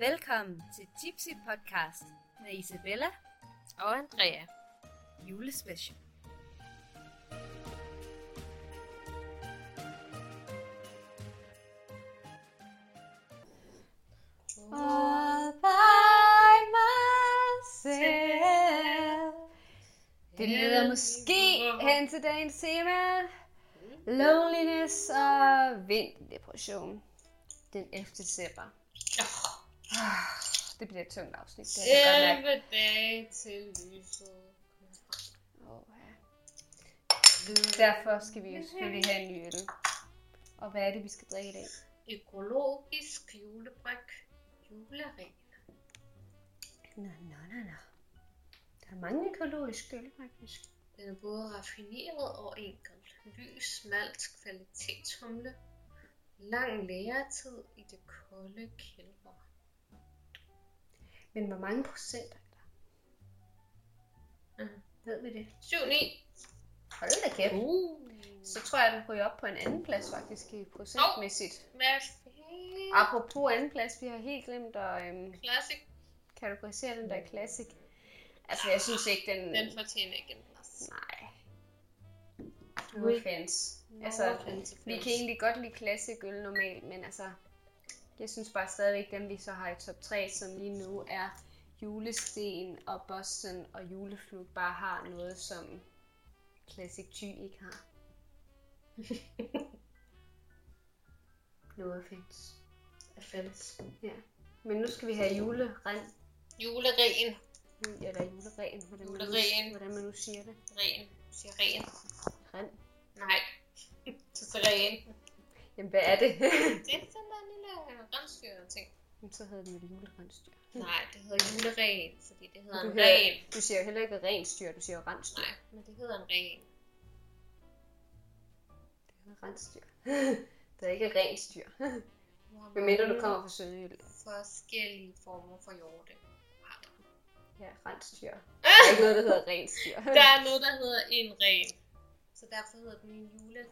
Velkommen til Tipsy Podcast med Isabella Og Andrea. julespecial. All by myself. Det leder måske hen til dagens tema. Loneliness og vinterdepression. Den 11. december. Ah, Det bliver et tungt afsnit. Det er det godt nok. 11 dage til lyset. Åh, ja. Derfor skal vi jo selvfølgelig have en ny øl. Og hvad er det, vi skal drikke i dag? Økologisk julebryg. Julering. Nå, nå, nå, nå. Der er mange økologiske øl, faktisk. Den er både raffineret og enkel. Lys, malt, kvalitetshumle. Lang læretid i det kolde kælder. Men hvor mange procent er der? Mhm. Ved vi det? 7-9. Hold da kæft. Uh. Så tror jeg, den ryger op på en anden plads faktisk i procentmæssigt. Hvad fanden? Apropos anden plads, vi har helt glemt at øhm, Classic. kategorisere den der classic. Altså, jeg synes ikke, den... Den fortjener ikke en plads. Nej. No offense. Altså, offense, vi kan egentlig godt lide classic øl normalt, men altså... Jeg synes bare stadigvæk, dem vi så har i top 3, som lige nu er Julesten og Boston og Juleflut, bare har noget, som Classic Ty ikke har. no offense. Offense. Ja. Men nu skal vi have juleren. Juleren. Eller juleren, hvordan man, nu, Juleren. hvordan man nu siger det. Ren. Siger ren. Ren. Nej. Siger ren. Jamen, hvad er det? Det er sådan der lille rensdyr ting. Jamen, så hedder det jo julerensdyr. Nej, det hedder juleren, fordi det hedder Du, en hedder, ren. du siger jo heller ikke rensdyr, du siger jo rensdyr. Nej, men det hedder en ren. Det hedder rensdyr. det er ikke rensdyr. Hvad mindre du kommer fra Sønderjylland. Forskellige former for hjorte. Ja, rensdyr. Der er ikke noget, der hedder rensdyr. Der er noget, der hedder en ren. Så derfor hedder den en juleren.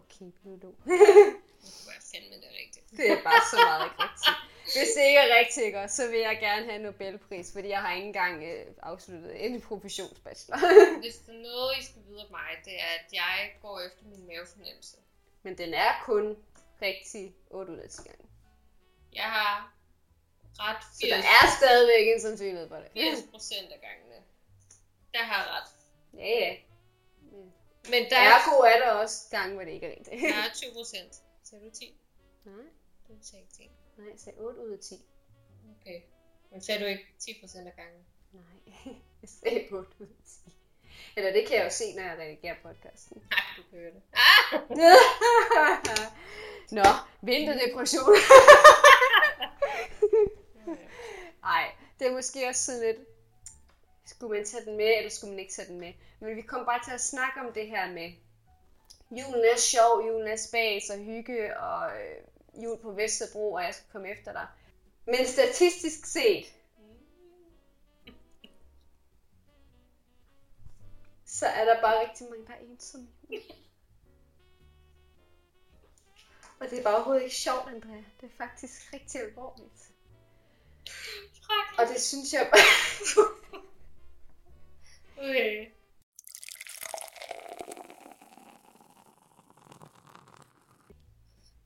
Okay, du. Nu kunne jeg fandme det rigtigt. Det er bare så meget ikke rigtigt. Hvis det ikke er rigtigt, så vil jeg gerne have en Nobelpris, fordi jeg har ikke engang øh, afsluttet en professionsbachelor. Hvis der er noget, I skal vide om mig, det er, at jeg går efter min mavefornemmelse. Men den er kun rigtig 8 ud af 10 gange. Jeg har ret Så 80, der er stadigvæk en sandsynlighed for det. 80 procent af gangene. Der har ret. Ja, ja. Men der er, Ergo er der også gange, hvor det ikke er rigtigt. der er 20 procent. Sagde du 10? Nej, Du sagde ikke 10. nej, jeg sagde 8 ud af 10. Okay. Men sagde du ikke 10 procent af gangen? Nej, jeg sagde 8 ud af 10. Eller det kan jeg jo se, når jeg redigerer podcasten. Nej, du kan høre det. Ah! Nå, vinterdepression. Nej, det er måske også sådan lidt, skulle man tage den med, eller skulle man ikke tage den med? Men vi kom bare til at snakke om det her med, julen er sjov, julen er spas og hygge, og øh, jul på Vesterbro, og jeg skal komme efter dig. Men statistisk set, så er der bare rigtig mange, der er ensomme. Og det er bare overhovedet ikke sjovt, Andrea. Det er faktisk rigtig alvorligt. Og det synes jeg bare... Okay.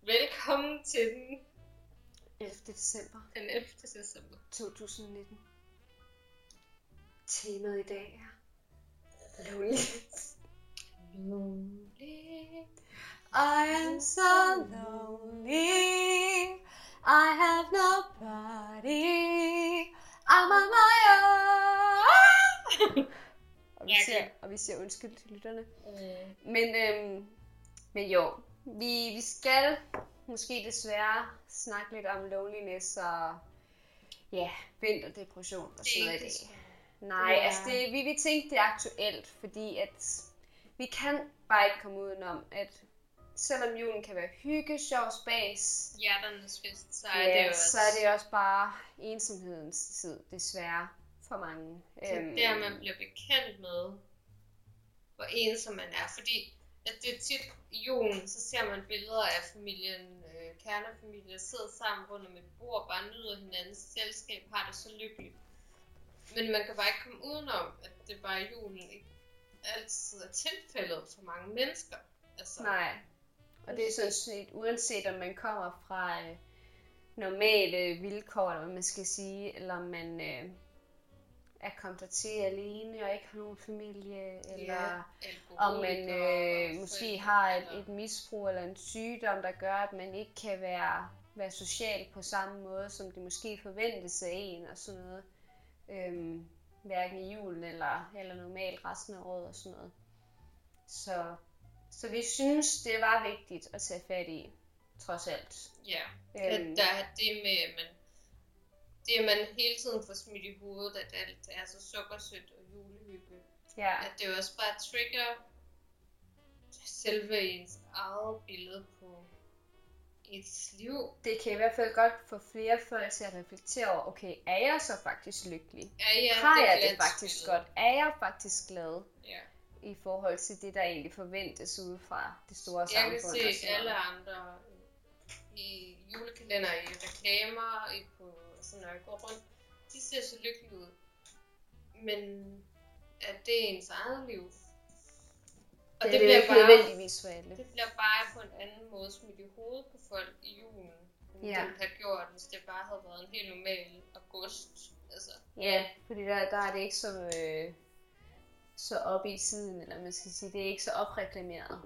Velkommen til den, 11. december den 11. december. 2019. Temaet i dag er loneliness. Lonely. I am so lonely. I have nobody. I'm on my own. Og, vi Jeg siger, og vi siger undskyld til lytterne. Mm. Men, øhm, men jo, vi, vi skal måske desværre snakke lidt om loneliness og ja, vinterdepression og sådan noget i dag. Nej, Ja. altså det, vi, vi tænkte det er aktuelt, fordi at vi kan bare ikke komme udenom, at selvom julen kan være hygge, sjov, spas, Hjerternes fest, så er ja, det også... så er det også bare ensomhedens tid, desværre, for mange. Det er der, man bliver bekendt med, hvor ensom man er. Fordi at det er tit i julen, så ser man billeder af familien, øh, kernefamilie, sidder sammen rundt om et bord, bare nyder hinandens selskab, har det så lykkeligt. Men man kan bare ikke komme udenom, at det bare i julen ikke altid er tilfældet for mange mennesker. Altså, Nej. Og det er sådan set, uanset om man kommer fra øh, normale vilkår, eller hvad man skal sige, eller om man øh, er kommet dertil alene og ikke har nogen familie, eller om man øh, måske har et, et misbrug eller en sygdom, der gør, at man ikke kan være, være social på samme måde, som det måske forventes af en og sådan noget. Øhm, hverken i julen eller, eller normalt resten af året og sådan noget. Så, så vi synes, det var vigtigt at tage fat i, trods alt. Ja, øhm, der er det med, at man, det at man hele tiden får smidt i hovedet, at alt er så sukkersødt og julehygge. Ja. At det også bare trigger selve ens eget billede på et liv. Det kan i hvert fald godt få flere folk til at reflektere over, okay, er jeg så faktisk lykkelig? Ja, ja, Har det jeg er det faktisk glansbilledet. godt? Er jeg faktisk glad Ja. i forhold til det, der egentlig forventes ude fra det store Jeg samfund? kan og se alle andre i julekalender, i reklamer, i på, sådan, når jeg går rundt, de ser så lykkelige ud. Men er det ens eget liv? Og Det, det bliver ikke nødvendigvis for alle. det bliver bare på en anden måde smidt i hovedet på folk i julen, end Ja. det have gjort, hvis det bare havde været en helt normal august. Altså, Ja, fordi der, der er det ikke så, øh, så oppe i siden, eller man skal sige, det er ikke så opreklameret.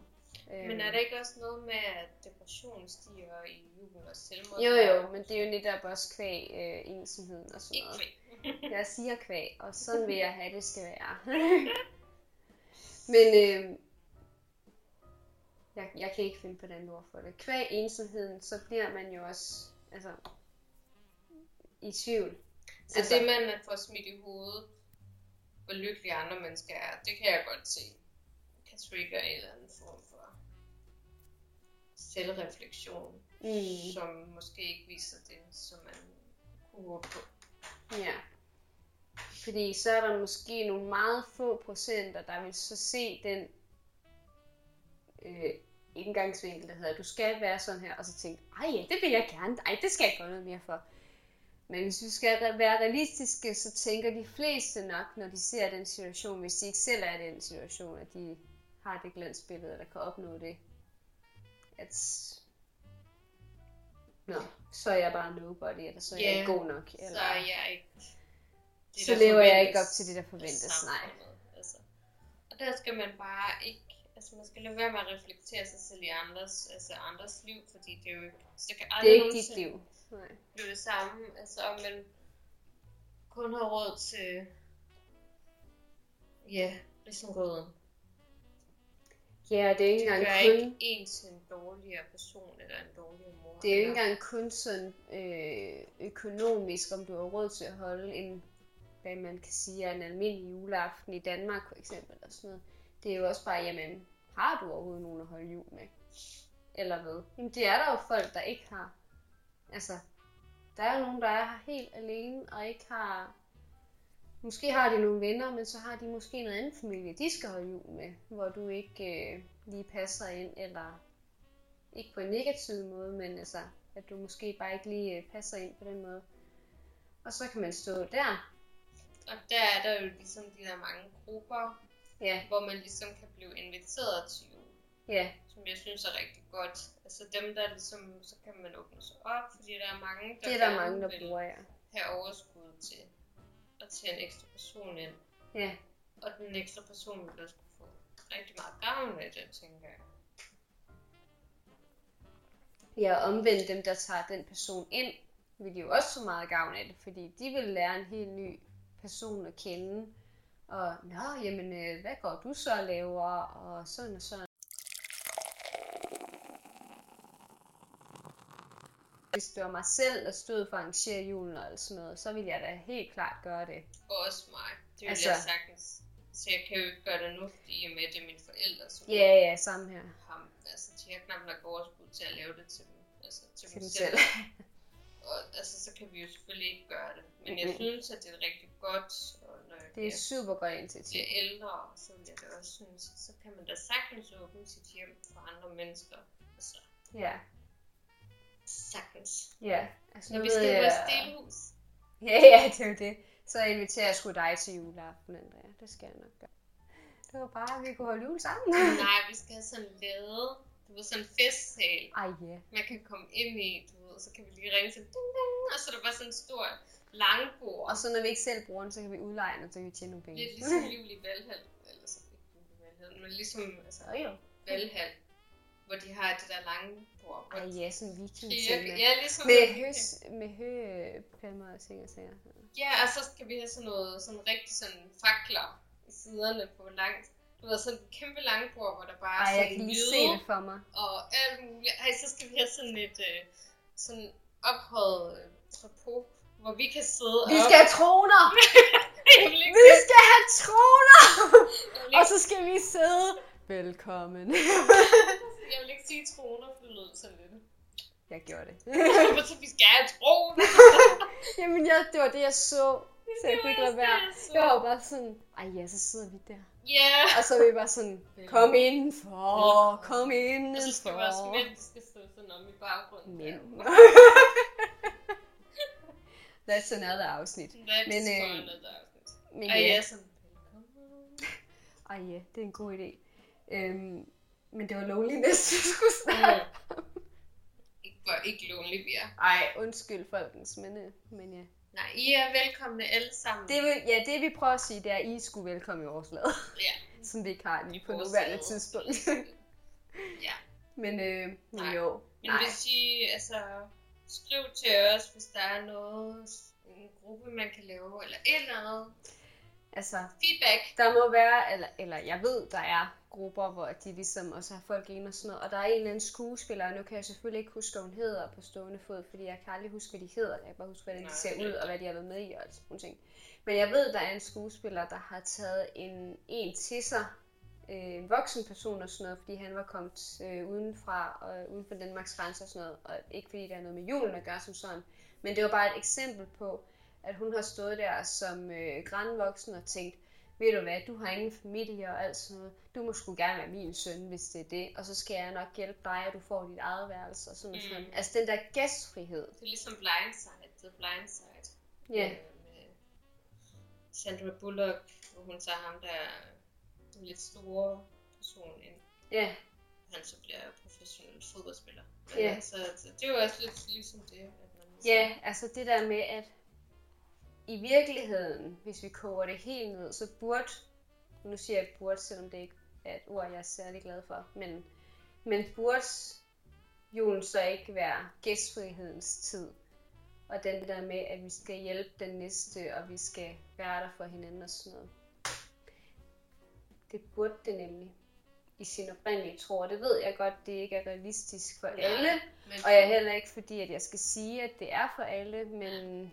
Øh, men er der ikke også noget med, at depressionen stiger i julen og selvmord? Jo jo, men det er jo netop også kvæg øh, ensomheden og sådan Ikke noget. kvæg. Jeg siger kvæg, og sådan vil jeg have, det skal være. Men øh, jeg, jeg kan ikke finde på den ord for det. Kvæg ensomheden, så bliver man jo også altså, i tvivl. Så altså, det, man får smidt i hovedet, hvor lykkelige andre mennesker er, det kan jeg godt se, kan trigge en eller anden form for selvreflektion, Mm. som måske ikke viser det, som man kunne håbe på. Ja. Fordi så er der måske nogle meget få procenter, der vil så se den øh, indgangsvinkel, der hedder, du skal være sådan her, og så tænke, ej det vil jeg gerne, ej det skal jeg gøre noget mere for. Men hvis vi skal re- være realistiske, så tænker de fleste nok, når de ser den situation, hvis de ikke selv er i den situation, at de har det glansbillede, eller kan opnå det, at Nå, så er jeg bare nobody, eller så er jeg Ja, ikke god nok. Eller... Så er jeg ikke... det, så lever jeg ikke op til det, der forventes. Nej. Altså. Og der skal man bare ikke... Altså man skal lade være med at reflektere sig selv i andres, altså andres liv, fordi det er jo ikke... Så det kan Det er ikke dit liv. Nej. blive det samme. Altså om man kun har råd til... Ja, risengrøden. Ja, det er ikke Det engang ikke kun, en til en dårligere person eller en dårligere mor. det er jo ikke engang kun sådan øh, økonomisk, om du har råd til at holde en, hvad man kan sige, er en almindelig juleaften i Danmark for eksempel. Og sådan noget. Det er jo også bare, jamen, har du overhovedet nogen at holde jul med? Eller hvad? Jamen, det er der jo folk, der ikke har. Altså, der er jo nogen, der er her helt alene og ikke har... Måske har de nogle venner, men så har de måske noget andet familie, de skal holde jul med, hvor du ikke øh, lige passer ind, eller ikke på en negativ måde, men altså, at du måske bare ikke lige øh, passer ind på den måde. Og så kan man stå der. Og der er der jo ligesom de der mange grupper, Ja, hvor man ligesom kan blive inviteret til jul. ja, Som jeg synes er rigtig godt. Altså dem der ligesom, så kan man åbne sig op, fordi der er mange, der det er der mange, der bruger, ja. have overskud til at tage en ekstra person ind. Ja, Og den ekstra person vil også kunne få rigtig meget gavn af det, tænker jeg. ja og omvendt dem, der tager den person ind, vil jo også få meget gavn af det, fordi de vil lære en helt ny person at kende. Og, nå, jamen, øh, hvad går du så og laver, og sådan og sådan. Hvis det var mig selv, der stod for at arrangere julen og sådan noget, så ville jeg da helt klart gøre det. Og også mig. Det vil Altså- jeg sagtens. Så jeg kan jo ikke gøre det nu, i og med, at det er mine forældre, som Ja, ja, samme her. ham. Altså, de har knap nok overskud til at lave det til dem. Altså, til, Til dem selv. selv. og altså, så kan vi jo selvfølgelig ikke gøre det. Men jeg Mhm. synes, at det er rigtig godt, og når jeg Det er bliver, super godt initiativ. bliver ældre, så vil jeg da også synes, så kan man da sagtens åbne sit hjem for andre mennesker. Altså, Ja, sagtens. ja. Altså, Når vi skal jeg- i vores delhus. Ja, ja, det er jo det. Så inviterer jeg sgu dig til juleaften, Andrea. Det skal jeg nok gøre. Det var bare, at vi kunne holde jul sammen. Nej, vi skal have sådan lavet, du ved, sådan en festsal, Ej, ja. man kan komme ind i, du ved, så kan vi lige ringe til ding, ding, og så er der bare sådan en stor langbord. Og så når vi ikke selv bruger den, så kan vi udleje den, og så kan vi tjene nogle penge. Lidt ligesom jul i Valhall, eller så ikke jul i Valhall, men ligesom altså, Så jo. Valhall, hvor de har det der lange bord. Ej, ja, sådan kirke, viking ja, ligesom Med en- høs, med høpalmer og ting og sager. Ja, og så skal vi have sådan noget, sådan rigtig sådan fakler i siderne på langt. Du ved, sådan et kæmpe langbord, hvor der bare er Ej, jeg sådan kan lige se det for mig. og alt muligt. Ej, så skal vi have sådan et øh, sådan ophøjet øh, trapot, hvor vi kan sidde Vi op. skal have troner! Jeg Vi skal have troner! jeg Og så skal vi sidde. Velkommen. jeg vil ikke sige troner, for det lød sådan lidt. Jeg gjorde det. så vi skal have troner. Jamen, jeg, det var det, jeg så. Så jeg kunne ikke lade være. Det Jeg var bare sådan, ej ja, så sidder vi der. Ja. Og så er vi bare sådan, kom indenfor, kom Og så skal vores indenfor. mænd, de skal stå sådan om i baggrunden. Mænd. That's another afsnit. That's Men, øh, another afsnit. Men Ej, ja, ja, sådan, ej ja, det er en god idé. Øhm, men det var loneliness, vi skulle snakke. Ikke, hvor ikke lonely vi er. Ej, undskyld folkens, men, øh, men ja. Nej, I er velkomne alle sammen. Det, vil, ja, det vi prøver at sige, det er, at I skulle velkommen i vores lade. Ja. Som vi ikke har lige på nuværende tidspunkt. ja. men, øh, men Nej. jo. Men hvis I, altså, skriv til os, hvis der er noget, en gruppe, man kan lave, eller et eller andet. Altså, Feedback. der må være, eller, eller jeg ved, der er grupper, hvor de ligesom også har folk ind og sådan noget. Og der er en eller anden skuespiller, og nu kan jeg selvfølgelig ikke huske, hvad hun hedder på stående fod, fordi jeg kan aldrig huske, hvad de hedder. Jeg kan bare huske, hvordan de ser er ud, og hvad de har været med i, og alt sådan ting. Men jeg ved, der er en skuespiller, der har taget en, en til sig, øh, en voksen person og sådan noget, fordi han var kommet øh, udenfra, og uden for Danmarks grænser og sådan noget, og ikke fordi der er noget med julen at gøre som sådan. Men det var bare et eksempel på, at hun har stået der som øh, grænvoksen og tænkt, ved du hvad, du har ingen familie og alt sådan noget. Du må sgu gerne være min søn, hvis det er det. Og så skal jeg nok hjælpe dig, og du får dit eget værelse og sådan mm. Sådan. Altså den der gæstfrihed. Det er ligesom Blindside, The Blindside. Ja. Øh, Med Sandra Bullock, hvor hun tager ham der den lidt store person ind. Ja, Han så bliver professionel fodboldspiller. Ja. altså, så det er jo også lidt ligesom det, at man ja, altså det der med, at i virkeligheden, hvis vi koger det helt ned, så burde, nu siger jeg burde, selvom det ikke er et ord, jeg er særlig glad for, men, men burde julen så ikke være gæstfrihedens tid? Og den der med, at vi skal hjælpe den næste, og vi skal være der for hinanden og sådan noget. Det burde det nemlig i sin oprindelige tro. Og det ved jeg godt, det ikke er realistisk for Nej, alle. Men, Og jeg er heller ikke fordi, at jeg skal sige, at det er for alle, men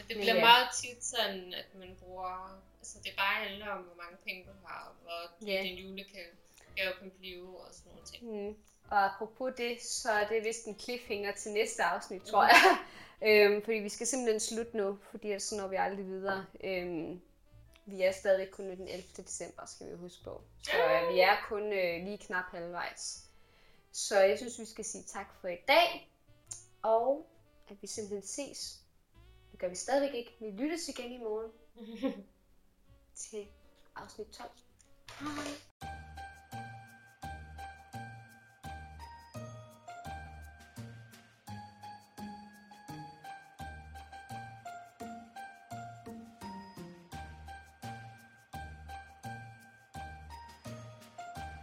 men det bliver ja. meget tit sådan, at man bruger... Altså, det bare handler om, hvor mange penge du har, og hvor Ja. din julegave kan blive, og sådan nogle ting. Mm. Og apropos det, så er det vist en cliffhanger til næste afsnit, tror jeg. øhm, fordi vi skal simpelthen slutte nu, fordi så når vi aldrig videre. Øhm, vi er stadig kun den 11. december, skal vi huske på. Så øh, vi er kun øh, lige knap halvvejs. Så jeg synes, vi skal sige tak for i dag. Og at vi simpelthen ses. Det gør vi stadigvæk ikke. Vi lyttes igen i morgen til afsnit 12. Hej.